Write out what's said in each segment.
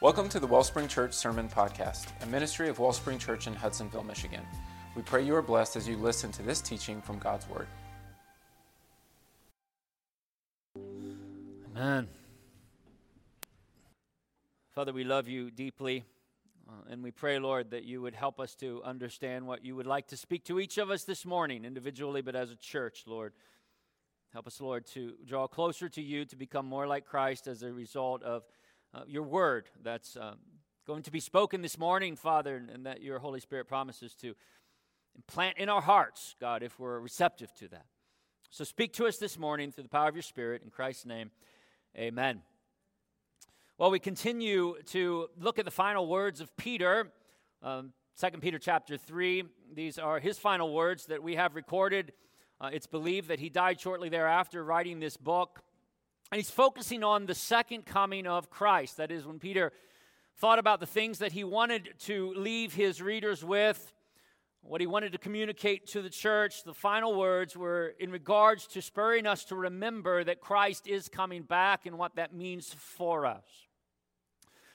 Welcome to the Wellspring Church Sermon Podcast, a ministry of Wellspring Church in Hudsonville, Michigan. We pray you are blessed as you listen to this teaching from God's Word. Amen. Father, we love you deeply, uh, and we pray, Lord, that you would help us to understand what you would like to speak to each of us this morning, individually, but as a church, Lord. Help us, Lord, to draw closer to you, to become more like Christ as a result of uh, your word that's um, going to be spoken this morning, Father, and, and that your Holy Spirit promises to implant in our hearts, God, if we're receptive to that. So speak to us this morning through the power of your Spirit. In Christ's name, amen. Well, we continue to look at the final words of Peter, um, 2 Peter chapter 3. These are his final words that we have recorded. Uh, it's believed that he died shortly thereafter writing this book. And he's focusing on the second coming of Christ. That is, when Peter thought about the things that he wanted to leave his readers with, what he wanted to communicate to the church, the final words were in regards to spurring us to remember that Christ is coming back and what that means for us.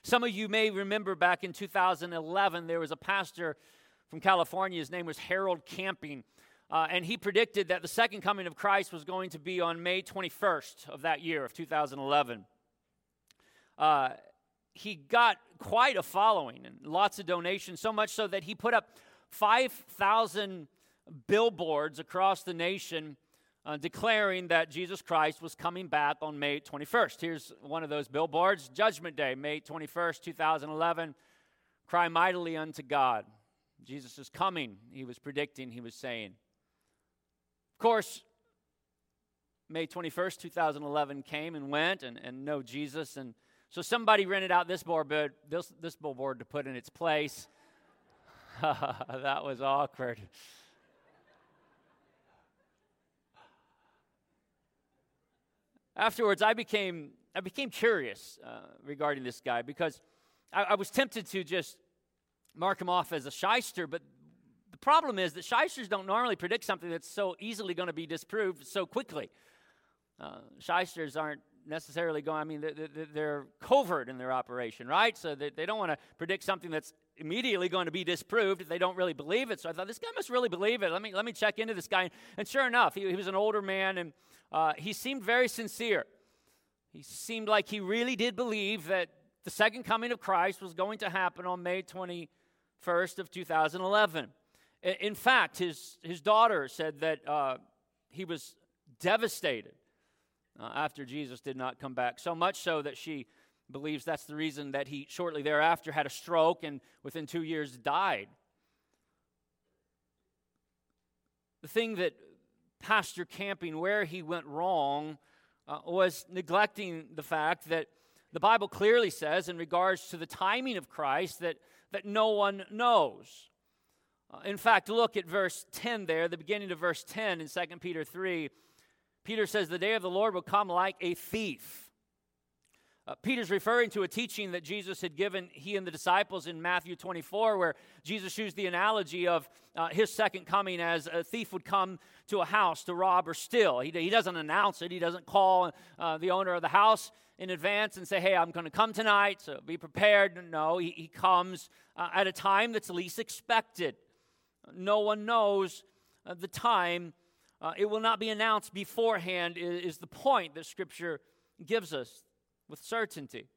Some of you may remember back in 2011, there was a pastor from California. His name was Harold Camping. Uh, and he predicted that the second coming of Christ was going to be on May 21st of that year, of 2011. Uh, he got quite a following and lots of donations, so much so that he put up 5,000 billboards across the nation uh, declaring that Jesus Christ was coming back on May 21st. Here's one of those billboards Judgment Day, May 21st, 2011. Cry mightily unto God. Jesus is coming, he was predicting, he was saying course, May 21st, 2011 came and went, and, and no Jesus. And so somebody rented out this billboard, this, this billboard to put in its place. that was awkward. Afterwards, I became, I became curious uh, regarding this guy because I, I was tempted to just mark him off as a shyster, but problem is that shysters don't normally predict something that's so easily going to be disproved so quickly. Uh, shysters aren't necessarily going, I mean, they're, they're covert in their operation, right? So they, they don't want to predict something that's immediately going to be disproved if they don't really believe it. So I thought, this guy must really believe it. Let me, let me check into this guy. And sure enough, he, he was an older man and uh, he seemed very sincere. He seemed like he really did believe that the second coming of Christ was going to happen on May 21st of 2011. In fact, his, his daughter said that uh, he was devastated uh, after Jesus did not come back, so much so that she believes that's the reason that he shortly thereafter had a stroke and within two years died. The thing that Pastor Camping, where he went wrong, uh, was neglecting the fact that the Bible clearly says, in regards to the timing of Christ, that, that no one knows. Uh, in fact, look at verse 10 there, the beginning of verse 10 in 2 Peter 3. Peter says, The day of the Lord will come like a thief. Uh, Peter's referring to a teaching that Jesus had given he and the disciples in Matthew 24, where Jesus used the analogy of uh, his second coming as a thief would come to a house to rob or steal. He, he doesn't announce it, he doesn't call uh, the owner of the house in advance and say, Hey, I'm going to come tonight, so be prepared. No, he, he comes uh, at a time that's least expected. No one knows uh, the time. Uh, it will not be announced beforehand, is, is the point that Scripture gives us with certainty.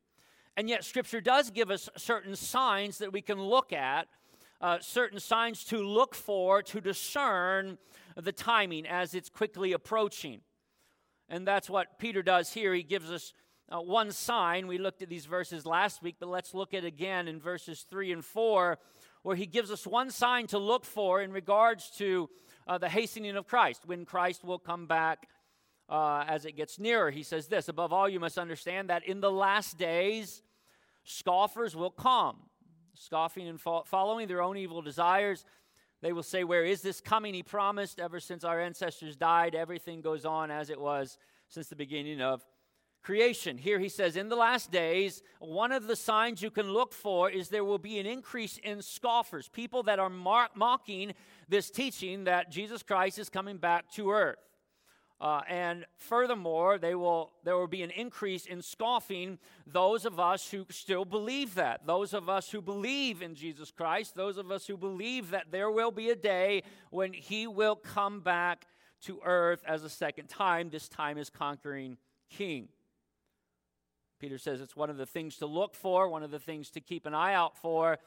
And yet, Scripture does give us certain signs that we can look at, uh, certain signs to look for to discern the timing as it's quickly approaching. And that's what Peter does here. He gives us uh, one sign. We looked at these verses last week, but let's look at again in verses 3 and 4 where he gives us one sign to look for in regards to uh, the hastening of Christ, when Christ will come back uh, as it gets nearer. He says this Above all, you must understand that in the last days, scoffers will come, scoffing and fo- following their own evil desires. They will say, Where is this coming? He promised. Ever since our ancestors died, everything goes on as it was since the beginning of creation. Here he says, In the last days, one of the signs you can look for is there will be an increase in scoffers, people that are mocking this teaching that Jesus Christ is coming back to earth. Uh, and furthermore, they will, there will be an increase in scoffing those of us who still believe that. Those of us who believe in Jesus Christ, those of us who believe that there will be a day when He will come back to earth as a second time, this time as conquering King. Peter says it's one of the things to look for, one of the things to keep an eye out for,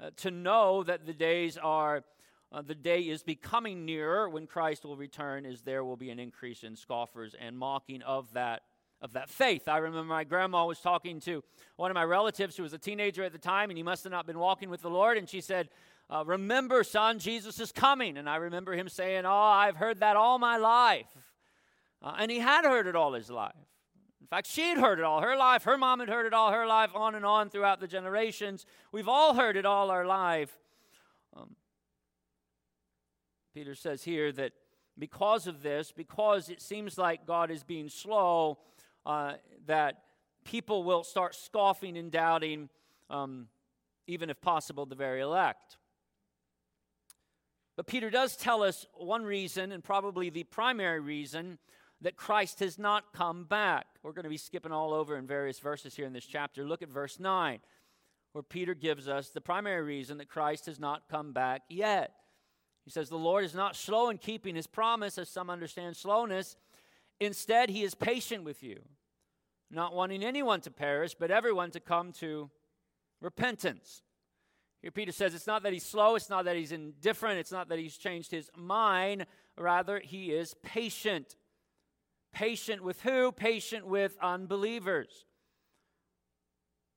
uh, to know that the days are uh, the day is becoming nearer when Christ will return, is there will be an increase in scoffers and mocking of that of that faith. I remember my grandma was talking to one of my relatives who was a teenager at the time, and he must have not been walking with the Lord, and she said, uh, "Remember, son, Jesus is coming." And I remember him saying, "Oh, I've heard that all my life," uh, and he had heard it all his life. In fact, she had heard it all her life. Her mom had heard it all her life, on and on throughout the generations. We've all heard it all our life. Um, Peter says here that because of this, because it seems like God is being slow, uh, that people will start scoffing and doubting, um, even if possible, the very elect. But Peter does tell us one reason, and probably the primary reason, that Christ has not come back. We're going to be skipping all over in various verses here in this chapter. Look at verse 9, where Peter gives us the primary reason that Christ has not come back yet. He says, The Lord is not slow in keeping his promise, as some understand slowness. Instead, he is patient with you, not wanting anyone to perish, but everyone to come to repentance. Here, Peter says it's not that he's slow, it's not that he's indifferent, it's not that he's changed his mind. Rather, he is patient. Patient with who? Patient with unbelievers.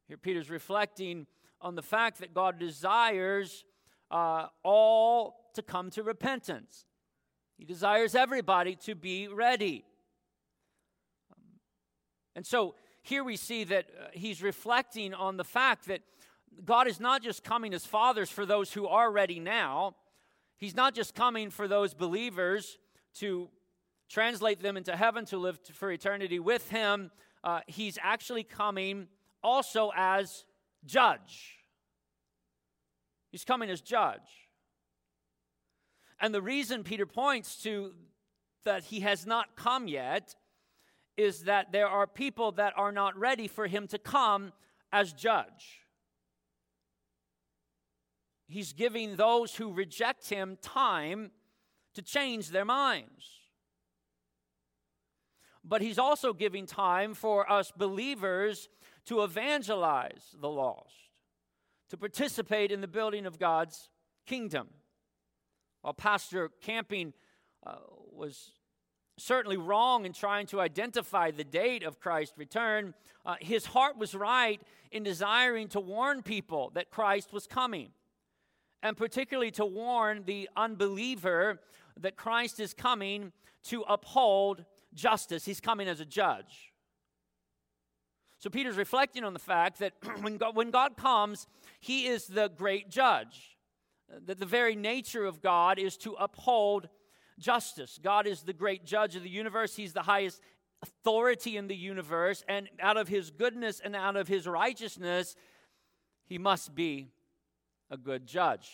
Here, Peter's reflecting on the fact that God desires uh, all to come to repentance. He desires everybody to be ready. And so here we see that uh, he's reflecting on the fact that God is not just coming as fathers for those who are ready now, He's not just coming for those believers to translate them into heaven to live for eternity with Him. Uh, he's actually coming also as judge. He's coming as judge. And the reason Peter points to that he has not come yet is that there are people that are not ready for him to come as judge. He's giving those who reject him time to change their minds. But he's also giving time for us believers to evangelize the lost, to participate in the building of God's kingdom. While Pastor Camping uh, was certainly wrong in trying to identify the date of Christ's return, uh, his heart was right in desiring to warn people that Christ was coming, and particularly to warn the unbeliever that Christ is coming to uphold justice. He's coming as a judge. So Peter's reflecting on the fact that when God, when God comes, he is the great judge that the very nature of God is to uphold justice. God is the great judge of the universe, He's the highest authority in the universe, and out of His goodness and out of His righteousness, He must be a good judge.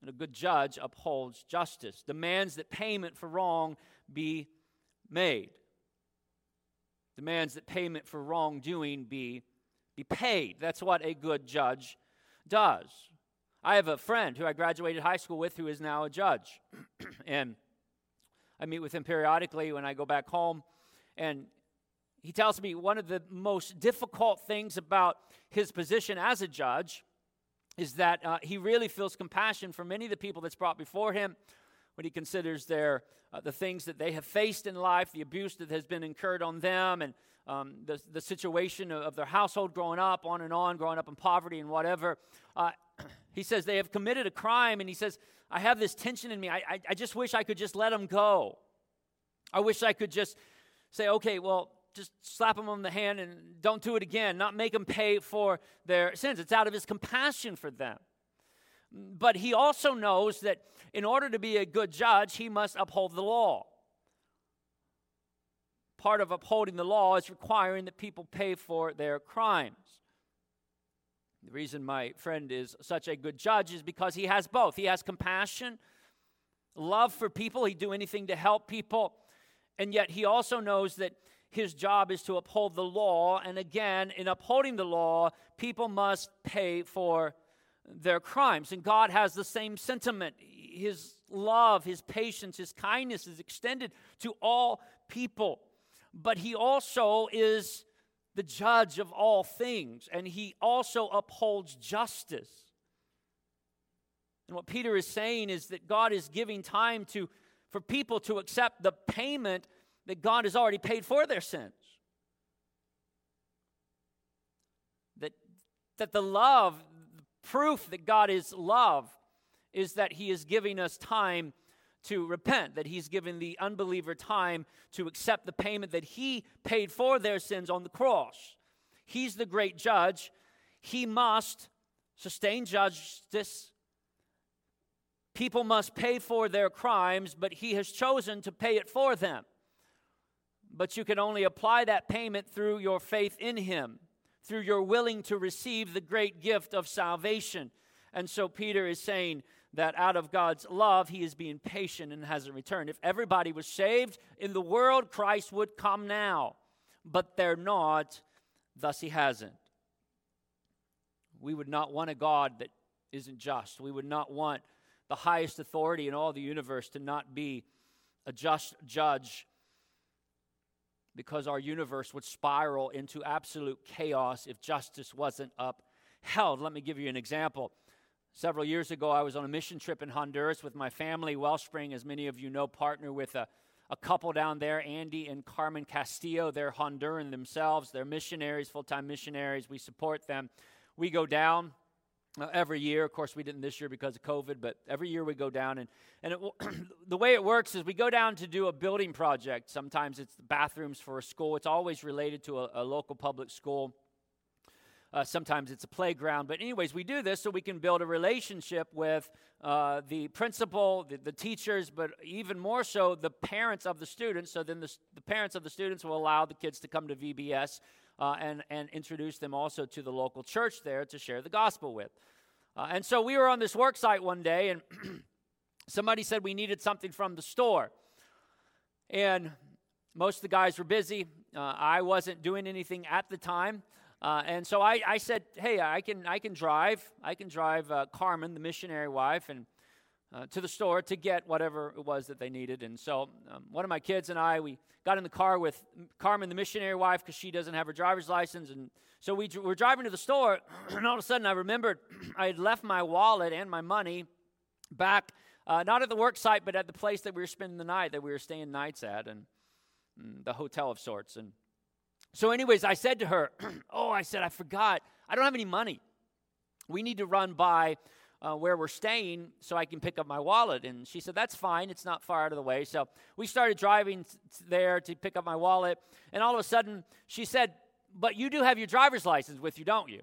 And a good judge upholds justice, demands that payment for wrong be made, demands that payment for wrongdoing be, be paid. That's what a good judge does. I have a friend who I graduated high school with who is now a judge. and I meet with him periodically when I go back home. And he tells me one of the most difficult things about his position as a judge is that uh, he really feels compassion for many of the people that's brought before him when he considers their, uh, the things that they have faced in life, the abuse that has been incurred on them, and um, the, the situation of, of, their household growing up, on and on, growing up in poverty and whatever. Uh, he says they have committed a crime, and he says, I have this tension in me. I, I, I just wish I could just let them go. I wish I could just say, okay, well, just slap them on the hand and don't do it again, not make them pay for their sins. It's out of his compassion for them. But he also knows that in order to be a good judge, he must uphold the law. Part of upholding the law is requiring that people pay for their crimes. The reason my friend is such a good judge is because he has both. He has compassion, love for people, he'd do anything to help people, And yet he also knows that his job is to uphold the law. And again, in upholding the law, people must pay for their crimes. And God has the same sentiment. His love, his patience, his kindness is extended to all people. But he also is the judge of all things, and he also upholds justice. And what Peter is saying is that God is giving time to for people to accept the payment that God has already paid for their sins. That, that the love, proof that God is love, is that He is giving us time to repent, that He's given the unbeliever time to accept the payment that He paid for their sins on the cross. He's the great judge. He must sustain justice People must pay for their crimes, but he has chosen to pay it for them. But you can only apply that payment through your faith in him, through your willing to receive the great gift of salvation. And so Peter is saying that out of God's love, he is being patient and hasn't returned. If everybody was saved in the world, Christ would come now. But they're not, thus he hasn't. We would not want a God that isn't just. We would not want the highest authority in all the universe to not be a just judge because our universe would spiral into absolute chaos if justice wasn't upheld. Let me give you an example. Several years ago, I was on a mission trip in Honduras with my family. Wellspring, as many of you know, partner with a, a couple down there, Andy and Carmen Castillo. They're Honduran themselves. They're missionaries, full time missionaries. We support them. We go down every year. Of course, we didn't this year because of COVID, but every year we go down. And, and the way it works is we go down to do a building project. Sometimes it's bathrooms for a school, it's always related to a, a local public school. Uh, sometimes it's a playground. But, anyways, we do this so we can build a relationship with uh, the principal, the, the, teachers, but even more so the parents of the students. So then the, the parents of the students will allow the kids to come to VBS uh, and, and introduce them also to the local church there to share the gospel with. Uh, and so we were on this work site one day, and somebody said we needed something from the store. And most of the guys were busy. Uh, I wasn't doing anything at the time. Uh, and so I, I, said, hey, I can, I can drive. I can drive uh, Carmen, the missionary wife, and uh, to the store to get whatever it was that they needed. And so um, one of my kids and I, we got in the car with Carmen, the missionary wife, because she doesn't have her driver's license. And so we were driving to the store, and all of a sudden I remembered I had left my wallet and my money back, uh, not at the work site, but at the place that we were spending the night, that we were staying nights at, and, and mm, the hotel of sorts. And so, anyways, I said to her, Oh, I said, I forgot. I don't have any money. We need to run by uh, where we're staying so I can pick up my wallet. And she said, That's fine. It's not far out of the way. So we started driving there to pick up my wallet. And all of a sudden, she said, But you do have your driver's license with you, don't you?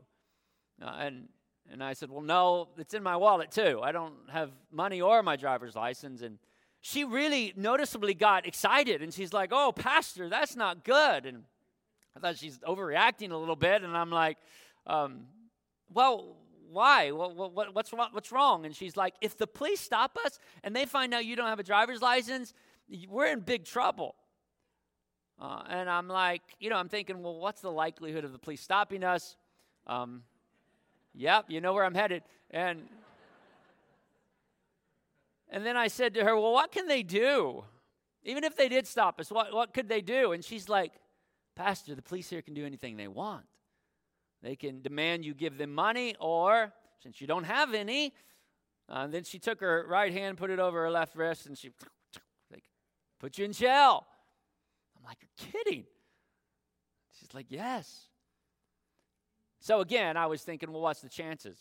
Uh, and, and I said, Well, no, it's in my wallet too. I don't have money or my driver's license. And she really noticeably got excited. And she's like, Oh, Pastor, that's not good. And I thought she's overreacting a little bit. And I'm like, um, Well, why? What, what, what's, what's wrong? And she's like, if the police stop us and they find out you don't have a driver's license, we're in big trouble. Uh, and I'm like, you know, I'm thinking, well, what's the likelihood of the police stopping us? Um, yep, you know where I'm headed. And and then I said to her, well, what can they do? Even if they did stop us, what, what could they do? And she's like, Pastor, the police here can do anything they want. They can demand you give them money, or since you don't have any, uh, then she took her right hand, put it over her left wrist, and she like, put you in jail. I'm like, you're kidding. She's like, yes. So again, I was thinking, well, what's the chances?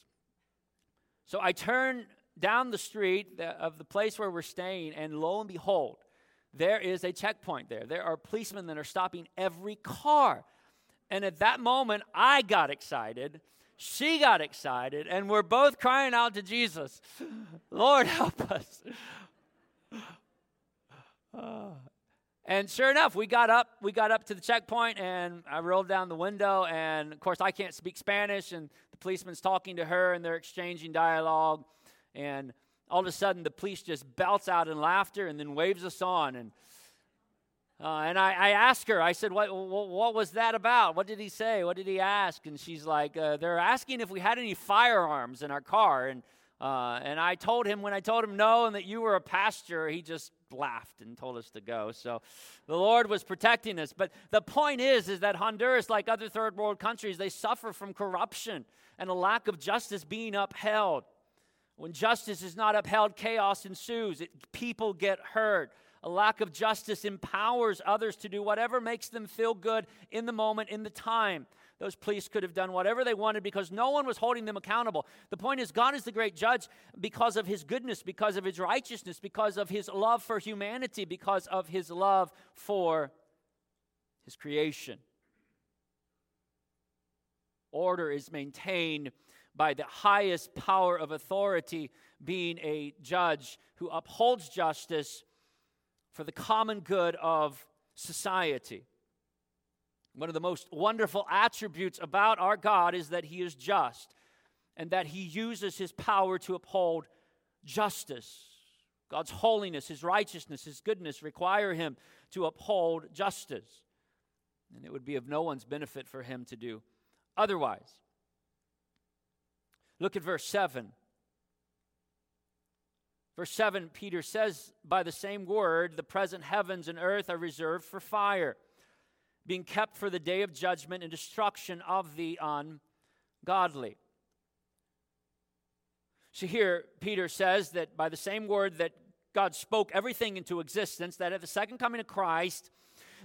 So I turn down the street of the place where we're staying, and lo and behold, there is a checkpoint there. There are policemen that are stopping every car and at that moment, I got excited. She got excited, and we're both crying out to Jesus, Lord, help us. and sure enough, we got up. We got up to the checkpoint, and I rolled down the window. And of course, I can't speak Spanish, and the policeman's talking to her, and they're exchanging dialogue. And all of a sudden, the police just belts out in laughter, and then waves us on. And Uh, and I, I, asked her, I said, what, what, what, was that about? What did he say? What did he ask? And she's like, uh, They're asking if we had any firearms in our car. And, uh, and I told him, when I told him no and that you were a pastor, he just laughed and told us to go. So the Lord was protecting us. But the point is, is that Honduras, like other third world countries, they suffer from corruption and a lack of justice being upheld. When justice is not upheld, chaos ensues. It, people get hurt. A lack of justice empowers others to do whatever makes them feel good in the moment, in the time. Those police could have done whatever they wanted because no one was holding them accountable. The point is, God is the great judge because of his goodness, because of his righteousness, because of his love for humanity, because of his love for his creation. Order is maintained by the highest power of authority being a judge who upholds justice for the common good of society. One of the most wonderful attributes about our God is that He is just and that He uses His power to uphold justice. God's holiness, His righteousness, His goodness require Him to uphold justice. And it would be of no one's benefit for Him to do otherwise. Look at verse 7. Verse 7, Peter says, By the same word, the present heavens and earth are reserved for fire, being kept for the day of judgment and destruction of the ungodly. So here, Peter says that by the same word that God spoke everything into existence, that at the second coming of Christ,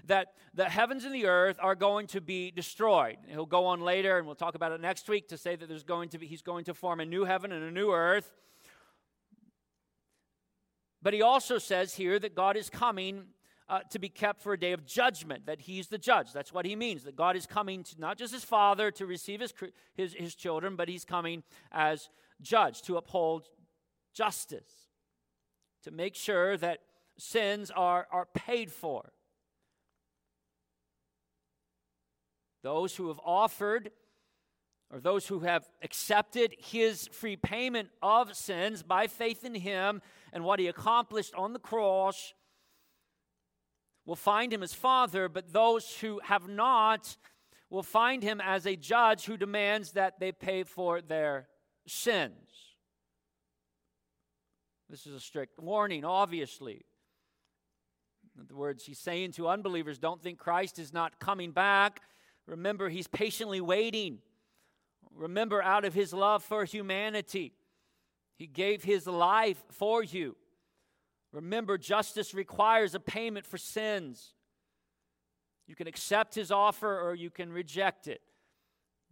that the heavens and the earth are going to be destroyed. He'll go on later, and we'll talk about it next week, to say that there's going to be, he's going to form a new heaven and a new earth. But he also says here that God is coming uh, to be kept for a day of judgment, that he's the judge. That's what he means, that God is coming to not just his father to receive his, his, his children, but he's coming as judge to uphold justice, to make sure that sins are, are paid for. Those who have offered or those who have accepted his free payment of sins by faith in him and what he accomplished on the cross will find him as father, but those who have not will find him as a judge who demands that they pay for their sins. This is a strict warning, obviously. In other words, he's saying to unbelievers, don't think Christ is not coming back Remember, he's patiently waiting. Remember, out of his love for humanity, he gave his life for you. Remember, justice requires a payment for sins. You can accept his offer or you can reject it.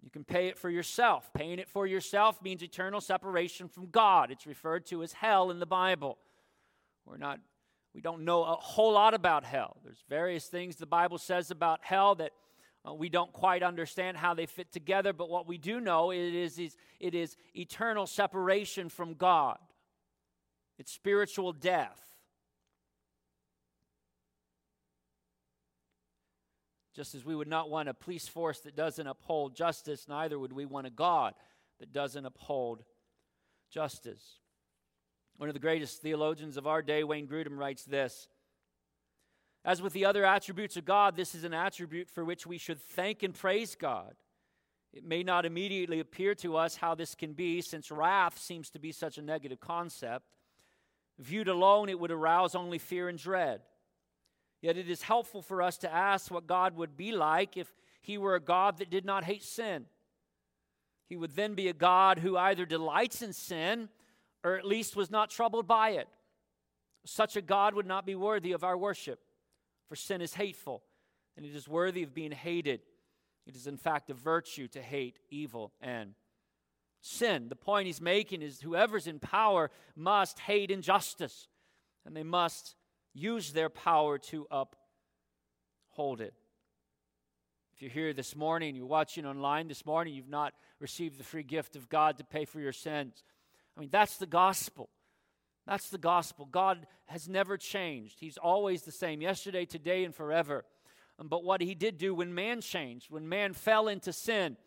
You can pay it for yourself. Paying it for yourself means eternal separation from God. It's referred to as hell in the Bible. We're not we don't know a whole lot about hell. There's various things the Bible says about hell that uh, we don't quite understand how they fit together, but what we do know it is, is it is eternal separation from God. It's spiritual death. Just as we would not want a police force that doesn't uphold justice, neither would we want a God that doesn't uphold justice. One of the greatest theologians of our day, Wayne Grudem, writes this as with the other attributes of God, this is an attribute for which we should thank and praise God. It may not immediately appear to us how this can be, since wrath seems to be such a negative concept. Viewed alone, it would arouse only fear and dread. Yet it is helpful for us to ask what God would be like if He were a God that did not hate sin. He would then be a God who either delights in sin or at least was not troubled by it. Such a God would not be worthy of our worship. For sin is hateful, and it is worthy of being hated. It is, in fact, a virtue to hate evil and sin. The point he's making is whoever's in power must hate injustice, and they must use their power to uphold it. If you're here this morning, you're watching online this morning, you've not received the free gift of God to pay for your sins. I mean, that's the gospel. That's the gospel. God has never changed. He's always the same, yesterday, today, and forever. Um, but what he did do when man changed, when man fell into sin,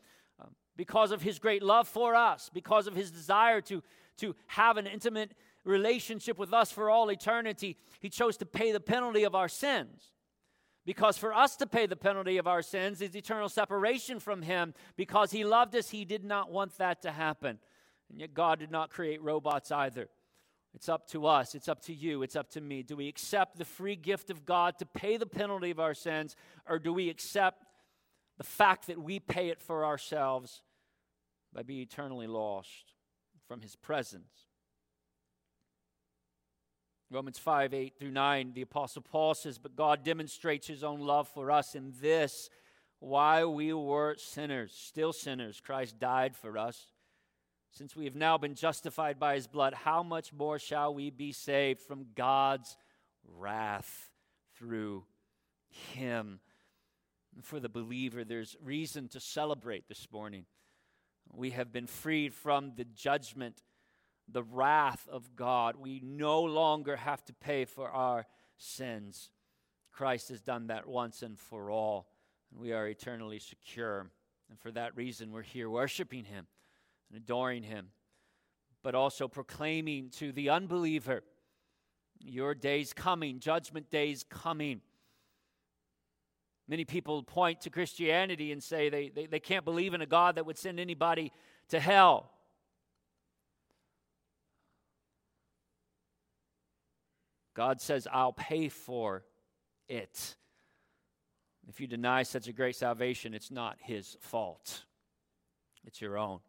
um, because of his great love for us, because of his desire to, to have an intimate relationship with us for all eternity, he chose to pay the penalty of our sins. Because for us to pay the penalty of our sins is eternal separation from Him. Because He loved us, He did not want that to happen. And yet, God did not create robots either. It's up to us, it's up to you, it's up to me. Do we accept the free gift of God to pay the penalty of our sins, or do we accept the fact that we pay it for ourselves by being eternally lost from His presence? Romans 5 8 through 9, the Apostle Paul says, But God demonstrates his own love for us in this while we were sinners, still sinners, Christ died for us. Since we have now been justified by his blood, how much more shall we be saved from God's wrath through him? For the believer, there's reason to celebrate this morning. We have been freed from the judgment the wrath of God. We no longer have to pay for our sins. Christ has done that once and for all, and we are eternally secure. And for that reason, we're here worshiping Him and adoring Him, but also proclaiming to the unbeliever, Your day's coming, judgment day's coming. Many people point to Christianity and say they, they, they can't believe in a God that would send anybody to hell. God says, I'll pay for it. If you deny such a great salvation, it's not his fault, it's your own.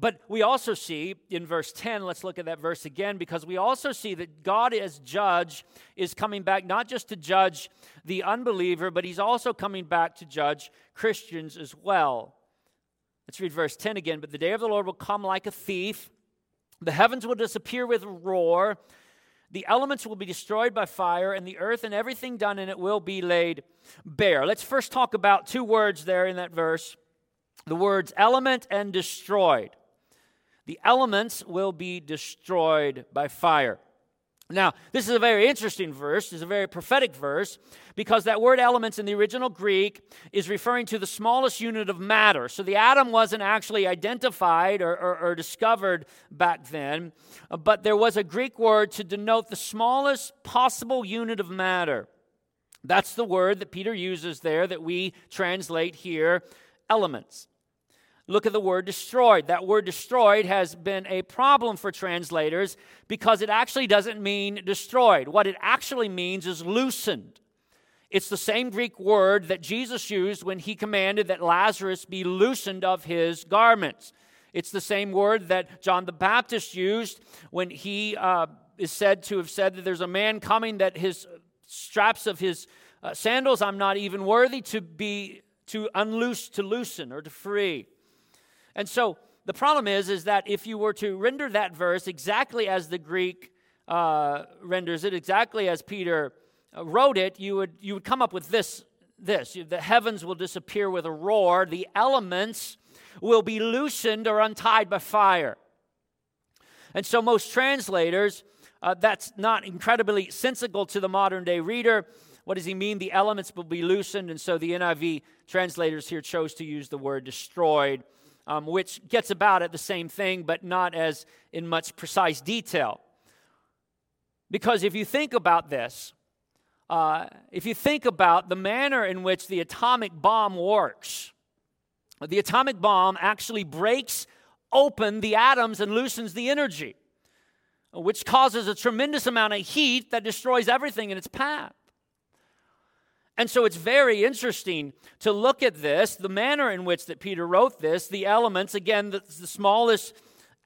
But we also see in verse 10, let's look at that verse again, because we also see that God as judge is coming back not just to judge the unbeliever, but he's also coming back to judge Christians as well. Let's read verse 10 again. But the day of the Lord will come like a thief. The heavens will disappear with a roar. The elements will be destroyed by fire, and the earth and everything done in it will be laid bare. Let's first talk about two words there in that verse the words element and destroyed. The elements will be destroyed by fire. Now, this is a very interesting verse. It's a very prophetic verse because that word elements in the original Greek is referring to the smallest unit of matter. So the atom wasn't actually identified or, or, or discovered back then, but there was a Greek word to denote the smallest possible unit of matter. That's the word that Peter uses there that we translate here elements. Look at the word destroyed. That word destroyed has been a problem for translators because it actually doesn't mean destroyed. What it actually means is loosened. It's the same Greek word that Jesus used when he commanded that Lazarus be loosened of his garments. It's the same word that John the Baptist used when he uh, is said to have said that there's a man coming that his straps of his uh, sandals I'm not even worthy to be to unloose, to loosen, or to free. And so the problem is, is that if you were to render that verse exactly as the Greek uh, renders it, exactly as Peter uh, wrote it, you would, you would come up with this, this. The heavens will disappear with a roar. The elements will be loosened or untied by fire. And so most translators, uh, that's not incredibly sensical to the modern day reader. What does he mean? The elements will be loosened. And so the NIV translators here chose to use the word destroyed um, which gets about at the same thing, but not as in much precise detail. Because if you think about this, uh, if you think about the manner in which the atomic bomb works, the atomic bomb actually breaks open the atoms and loosens the energy, which causes a tremendous amount of heat that destroys everything in its path. And so it's very interesting to look at this, the manner in which that Peter wrote this, the elements, again, the, the smallest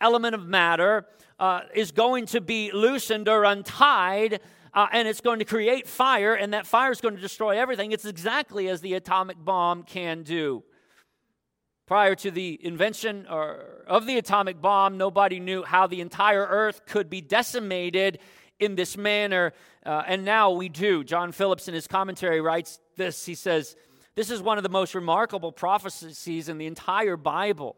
element of matter uh, is going to be loosened or untied, uh, and it's going to create fire, and that fire is going to destroy everything. It's exactly as the atomic bomb can do. Prior to the invention or, of the atomic bomb, nobody knew how the entire earth could be decimated in this manner, uh, and now we do. John Phillips, in his commentary, writes this. He says, This is one of the most remarkable prophecies in the entire Bible.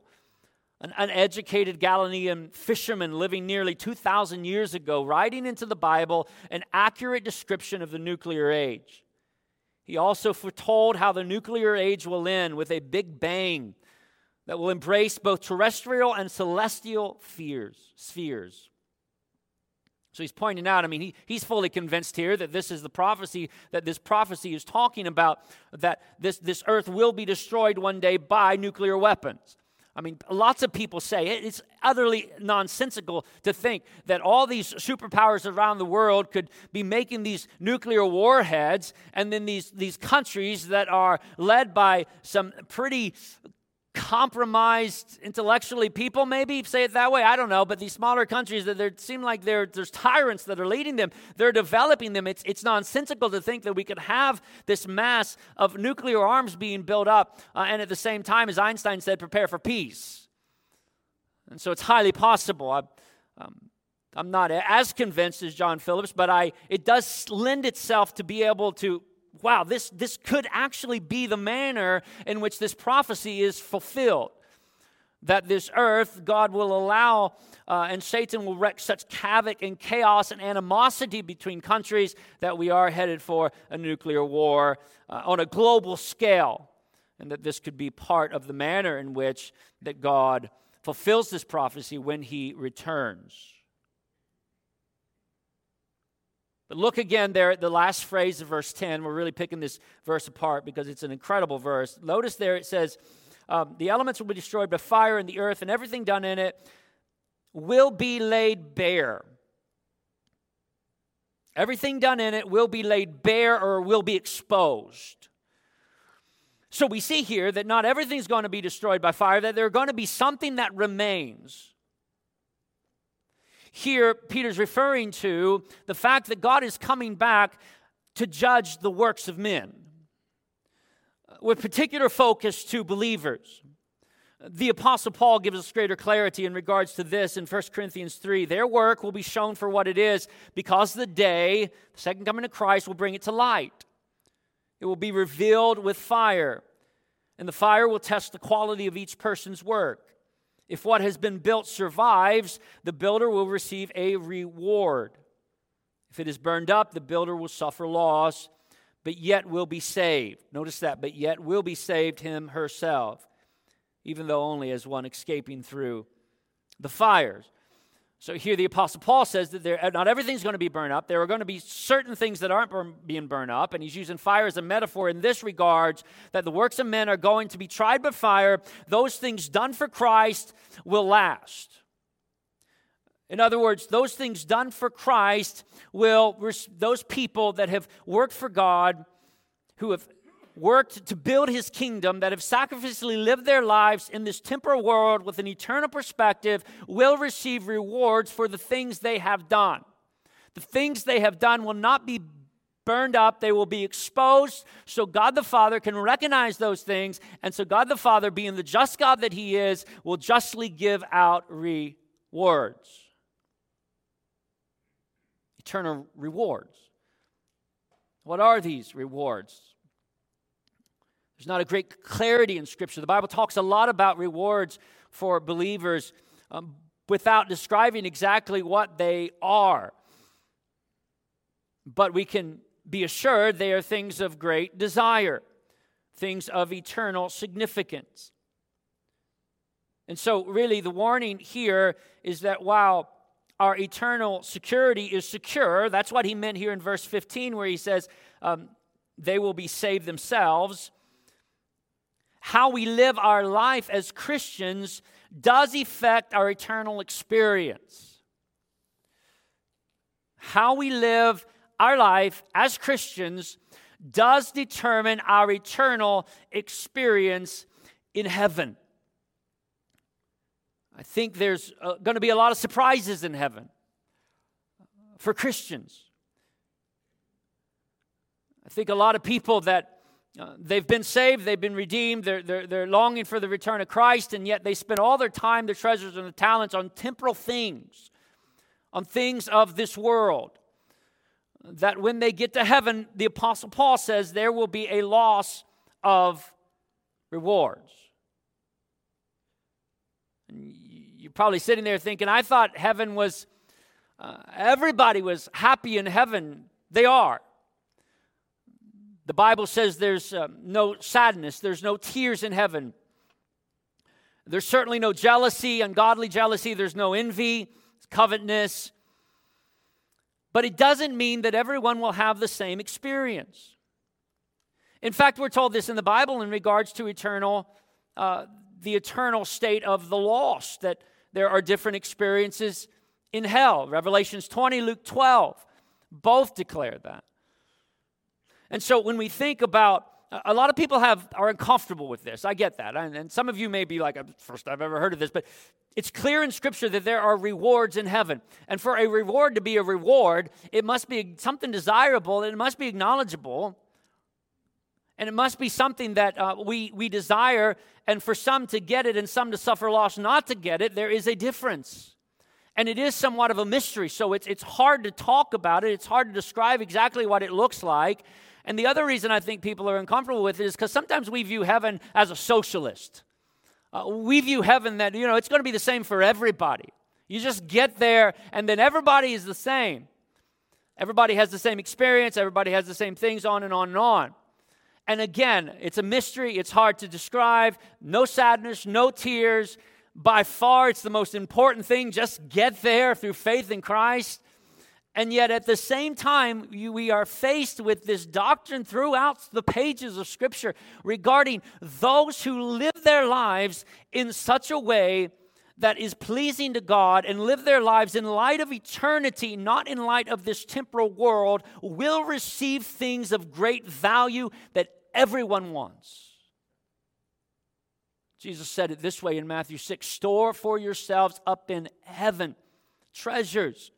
An uneducated Galilean fisherman living nearly 2,000 years ago, writing into the Bible an accurate description of the nuclear age. He also foretold how the nuclear age will end with a big bang that will embrace both terrestrial and celestial fears, spheres. So he's pointing out, I mean, he, he's fully convinced here that this is the prophecy, that this prophecy is talking about that this, this earth will be destroyed one day by nuclear weapons. I mean, lots of people say it's utterly nonsensical to think that all these superpowers around the world could be making these nuclear warheads, and then these, these countries that are led by some pretty compromised intellectually. People maybe say it that way i don't know but these smaller countries that seem like there's tyrants that are leading them. They're developing them. It's, it's nonsensical to think that we could have this mass of nuclear arms being built up uh, and at the same time as einstein said prepare for peace. And so it's highly possible. I, um, i'm not as convinced as john phillips but i it does lend itself to be able to wow, this, this could actually be the manner in which this prophecy is fulfilled. That this earth, God will allow, uh, and Satan will wreak such havoc and chaos and animosity between countries that we are headed for a nuclear war uh, on a global scale. And that this could be part of the manner in which that God fulfills this prophecy when he returns. But look again there at the last phrase of verse 10. We're really picking this verse apart because it's an incredible verse. Notice there it says, um, The elements will be destroyed by fire, and the earth and everything done in it will be laid bare. Everything done in it will be laid bare or will be exposed. So we see here that not everything's going to be destroyed by fire, that there's going to be something that remains. Here, Peter's referring to the fact that God is coming back to judge the works of men, uh, with particular focus to believers. The Apostle Paul gives us greater clarity in regards to this in 1 Corinthians 3. Their work will be shown for what it is because the day, the second coming of Christ, will bring it to light. It will be revealed with fire, and the fire will test the quality of each person's work. If what has been built survives, the builder will receive a reward. If it is burned up, the builder will suffer loss, but yet will be saved. Notice that, but yet will be saved him herself, even though only as one escaping through the fires. So here the Apostle Paul says that there, not everything's going to be burned up. There are going to be certain things that aren't burn, being burned up. And he's using fire as a metaphor in this regards that the works of men are going to be tried by fire. Those things done for Christ will last. In other words, those things done for Christ will, those people that have worked for God, who have worked to build his kingdom, that have sacrificially lived their lives in this temporal world with an eternal perspective, will receive rewards for the things they have done. The things they have done will not be burned up, they will be exposed so God the Father can recognize those things. And so God the Father, being the just God that He is, will justly give out rewards. Eternal rewards. What are these rewards? There's not a great clarity in Scripture. The Bible talks a lot about rewards for believers um, without describing exactly what they are. But we can be assured they are things of great desire, things of eternal significance. And so, really, the warning here is that while our eternal security is secure, that's what he meant here in verse 15, where he says, um, they will be saved themselves how we live our life as Christians does affect our eternal experience. How we live our life as Christians does determine our eternal experience in heaven. I think there's uh, going to be a lot of surprises in heaven for Christians. I think a lot of people that uh, they've been saved, they've been redeemed, they're, they're, they're longing for the return of Christ, and yet they spend all their time, their treasures, and their talents on temporal things, on things of this world. That when they get to heaven, the Apostle Paul says there will be a loss of rewards. And you're probably sitting there thinking, I thought heaven was, uh, everybody was happy in heaven. They are. The Bible says there's uh, no sadness, there's no tears in heaven. There's certainly no jealousy, ungodly jealousy, there's no envy, covetousness. But it doesn't mean that everyone will have the same experience. In fact, we're told this in the Bible in regards to eternal, uh, the eternal state of the lost, that there are different experiences in hell. Revelations 20, Luke 12, both declare that. And so when we think about a lot of people have are uncomfortable with this. I get that. And, and some of you may be like, first I've ever heard of this, but it's clear in Scripture that there are rewards in heaven. And for a reward to be a reward, it must be something desirable, and it must be acknowledgeable, and it must be something that uh, we, we desire. And for some to get it and some to suffer loss not to get it, there is a difference. And it is somewhat of a mystery. So it's, it's hard to talk about it, it's hard to describe exactly what it looks like. And the other reason I think people are uncomfortable with it is because sometimes we view heaven as a socialist. Uh, we view heaven that, you know, it's going to be the same for everybody. You just get there, and then everybody is the same. Everybody has the same experience, everybody has the same things, on and on and on. And again, it's a mystery, it's hard to describe. No sadness, no tears. By far, it's the most important thing. Just get there through faith in Christ. And yet, at the same time, we are faced with this doctrine throughout the pages of Scripture regarding those who live their lives in such a way that is pleasing to God and live their lives in light of eternity, not in light of this temporal world, will receive things of great value that everyone wants. Jesus said it this way in Matthew 6 Store for yourselves up in heaven treasures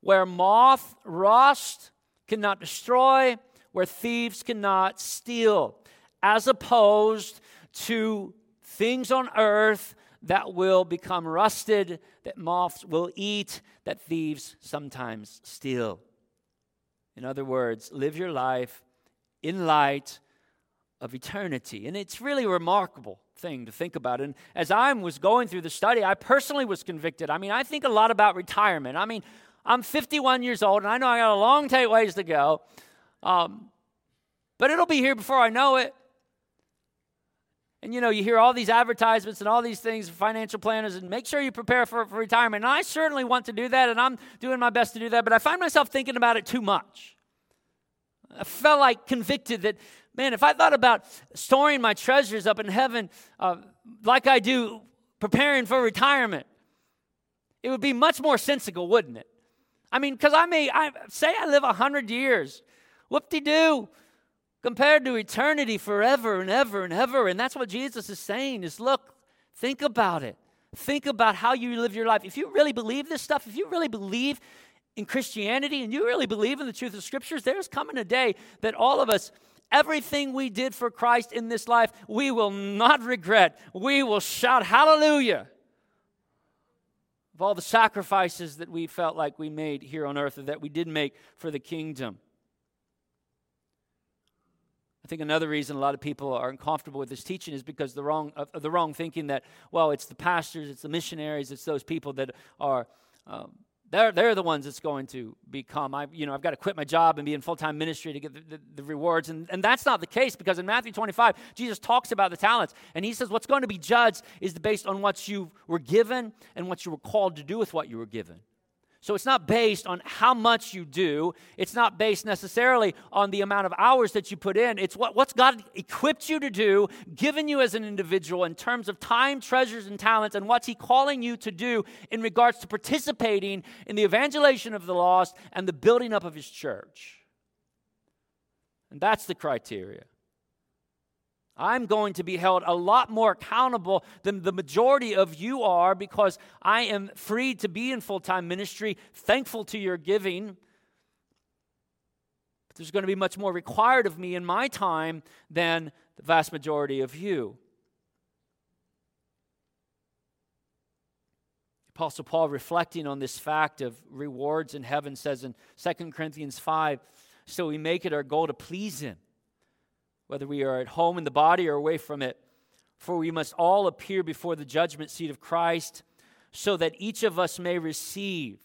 where moth, rust cannot destroy, where thieves cannot steal, as opposed to things on earth that will become rusted, that moths will eat, that thieves sometimes steal. In other words, live your life in light of eternity. And it's really a remarkable thing to think about. And as I was going through the study, I personally was convicted. I mean, I think a lot about retirement. I mean, I'm 51 years old, and I know I got a long take ways to go. Um, but it'll be here before I know it. And you know, you hear all these advertisements and all these things, financial planners, and make sure you prepare for, for retirement. And I certainly want to do that, and I'm doing my best to do that, but I find myself thinking about it too much. I felt like convicted that, man, if I thought about storing my treasures up in heaven uh, like I do preparing for retirement, it would be much more sensible, wouldn't it? I mean, because I may I, say I live a hundred years, whoop de doo, compared to eternity forever and ever and ever. And that's what Jesus is saying: is look, think about it. Think about how you live your life. If you really believe this stuff, if you really believe in Christianity and you really believe in the truth of scriptures, there's coming a day that all of us, everything we did for Christ in this life, we will not regret. We will shout hallelujah of all the sacrifices that we felt like we made here on earth or that we did make for the kingdom. I think another reason a lot of people are uncomfortable with this teaching is because the wrong the wrong thinking that well it's the pastors, it's the missionaries, it's those people that are um, they're, they're the ones that's going to become. I, you know, I've got to quit my job and be in full time ministry to get the, the, the, rewards. And, and that's not the case because in Matthew 25, Jesus talks about the talents. And he says what's going to be judged is based on what you were given and what you were called to do with what you were given. So it's not based on how much you do. It's not based necessarily on the amount of hours that you put in. It's what, what's God equipped you to do, given you as an individual in terms of time, treasures, and talents, and what's He calling you to do in regards to participating in the evangelization of the lost and the building up of His church. And that's the criteria. I'm going to be held a lot more accountable than the majority of you are because I am free to be in full time ministry, thankful to your giving. But there's going to be much more required of me in my time than the vast majority of you. Apostle Paul, reflecting on this fact of rewards in heaven, says in 2 Corinthians 5 So we make it our goal to please him whether we are at home in the body or away from it. For we must all appear before the judgment seat of Christ, so that each of us may receive,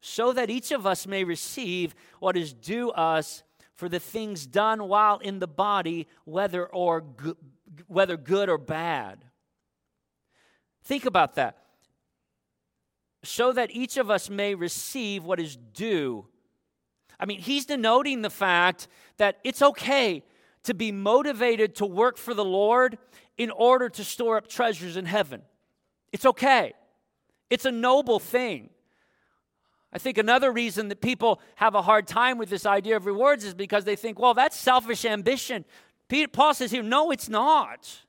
so that each of us may receive what is due us for the things done while in the body, whether or go- whether good or bad. Think about that. so that each of us may receive what is due. I mean, he's denoting the fact that it's okay to be motivated to work for the Lord in order to store up treasures in heaven. It's okay, it's a noble thing. I think another reason that people have a hard time with this idea of rewards is because they think, well, that's selfish ambition. Paul says here, no, it's not.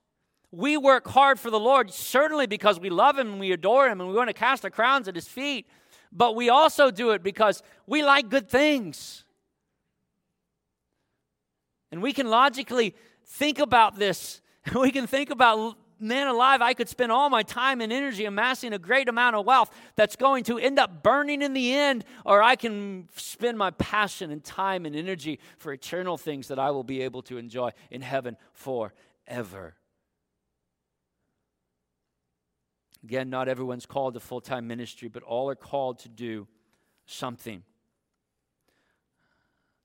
We work hard for the Lord, certainly because we love Him and we adore Him and we want to cast our crowns at His feet, but we also do it because we like good things. And we can logically think about this. We can think about, man alive, I could spend all my time and energy amassing a great amount of wealth that's going to end up burning in the end, or I can spend my passion and time and energy for eternal things that I will be able to enjoy in heaven forever. Again, not everyone's called to full time ministry, but all are called to do something.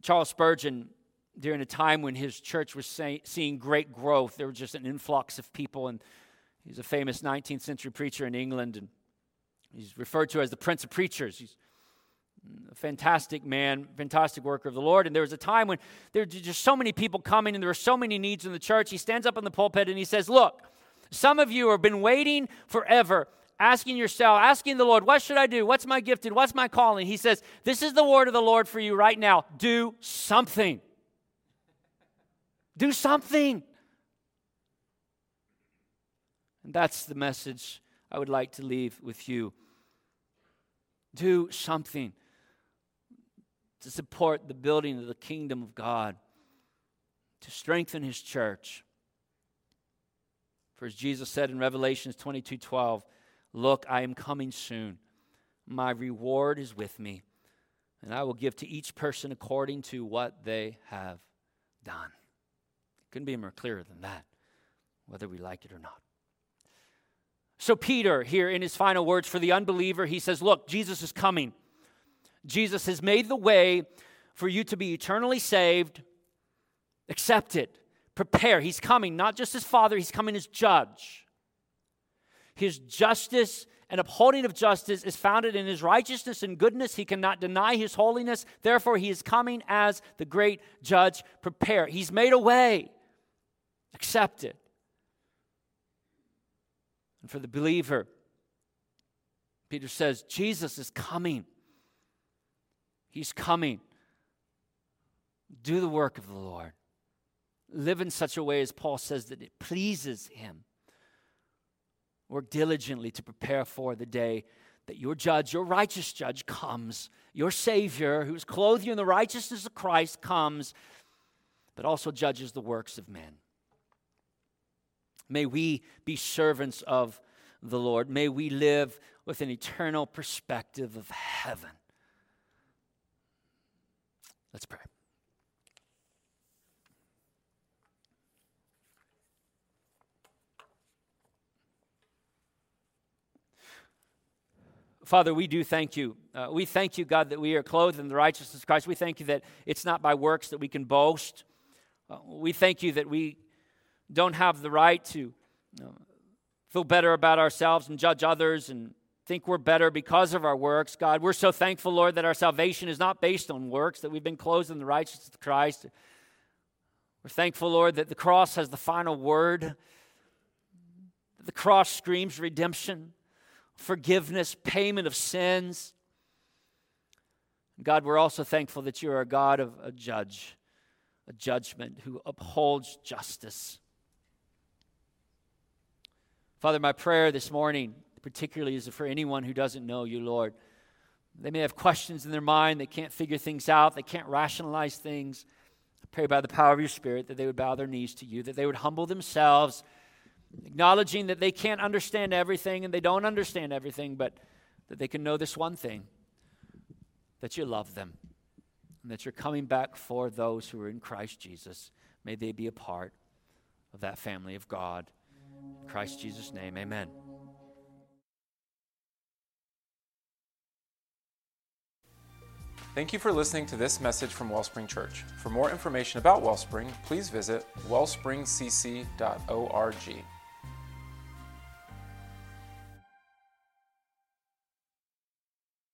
Charles Spurgeon, during a time when his church was say, seeing great growth, there was just an influx of people, and he's a famous 19th century preacher in England, and he's referred to as the Prince of Preachers. He's a fantastic man, fantastic worker of the Lord. And there was a time when there were just so many people coming, and there were so many needs in the church. He stands up in the pulpit and he says, Look, some of you have been waiting forever, asking yourself, asking the Lord, What should I do? What's my gifted? What's my calling? He says, This is the word of the Lord for you right now. Do something. Do something. And that's the message I would like to leave with you. Do something to support the building of the kingdom of God, to strengthen His church. For as Jesus said in Revelations 22 12, Look, I am coming soon. My reward is with me, and I will give to each person according to what they have done. It Couldn't be more clearer than that, whether we like it or not. So, Peter, here in his final words for the unbeliever, he says, Look, Jesus is coming. Jesus has made the way for you to be eternally saved. Accept it prepare. He's coming, not just as father, he's coming as judge. His justice and upholding of justice is founded in his righteousness and goodness. He cannot deny his holiness. Therefore, he is coming as the great judge. Prepare. He's made a way. Accept it. And for the believer, Peter says, Jesus is coming. He's coming. Do the work of the Lord. Live in such a way, as Paul says, that it pleases him. Work diligently to prepare for the day that your judge, your righteous judge, comes. Your Savior, who's clothed you in the righteousness of Christ, comes, but also judges the works of men. May we be servants of the Lord. May we live with an eternal perspective of heaven. Let's pray. Father, we do thank you. Uh, we thank you, God, that we are clothed in the righteousness of Christ. We thank you that it's not by works that we can boast. Uh, we thank you that we don't have the right to you know, feel better about ourselves and judge others and think we're better because of our works. God, we're so thankful, Lord, that our salvation is not based on works, that we've been clothed in the righteousness of Christ. We're thankful, Lord, that the cross has the final word. The cross screams redemption forgiveness, payment of sins. God, we're also thankful that you are a God of a judge, a judgment who upholds justice. Father, my prayer this morning, particularly, is for anyone who doesn't know you, Lord. They may have questions in their mind, they can't figure things out, they can't rationalize things. I pray by the power of your Spirit that they would bow their knees to you, that they would humble themselves acknowledging that they can't understand everything and they don't understand everything, but that they can know this one thing that you love them and that you're coming back for those who are in Christ Jesus. May they be a part of that family of God. In Christ Jesus' name, amen. Thank you for listening to this message from Wellspring Church. For more information about Wellspring, please visit wellspringcc.org.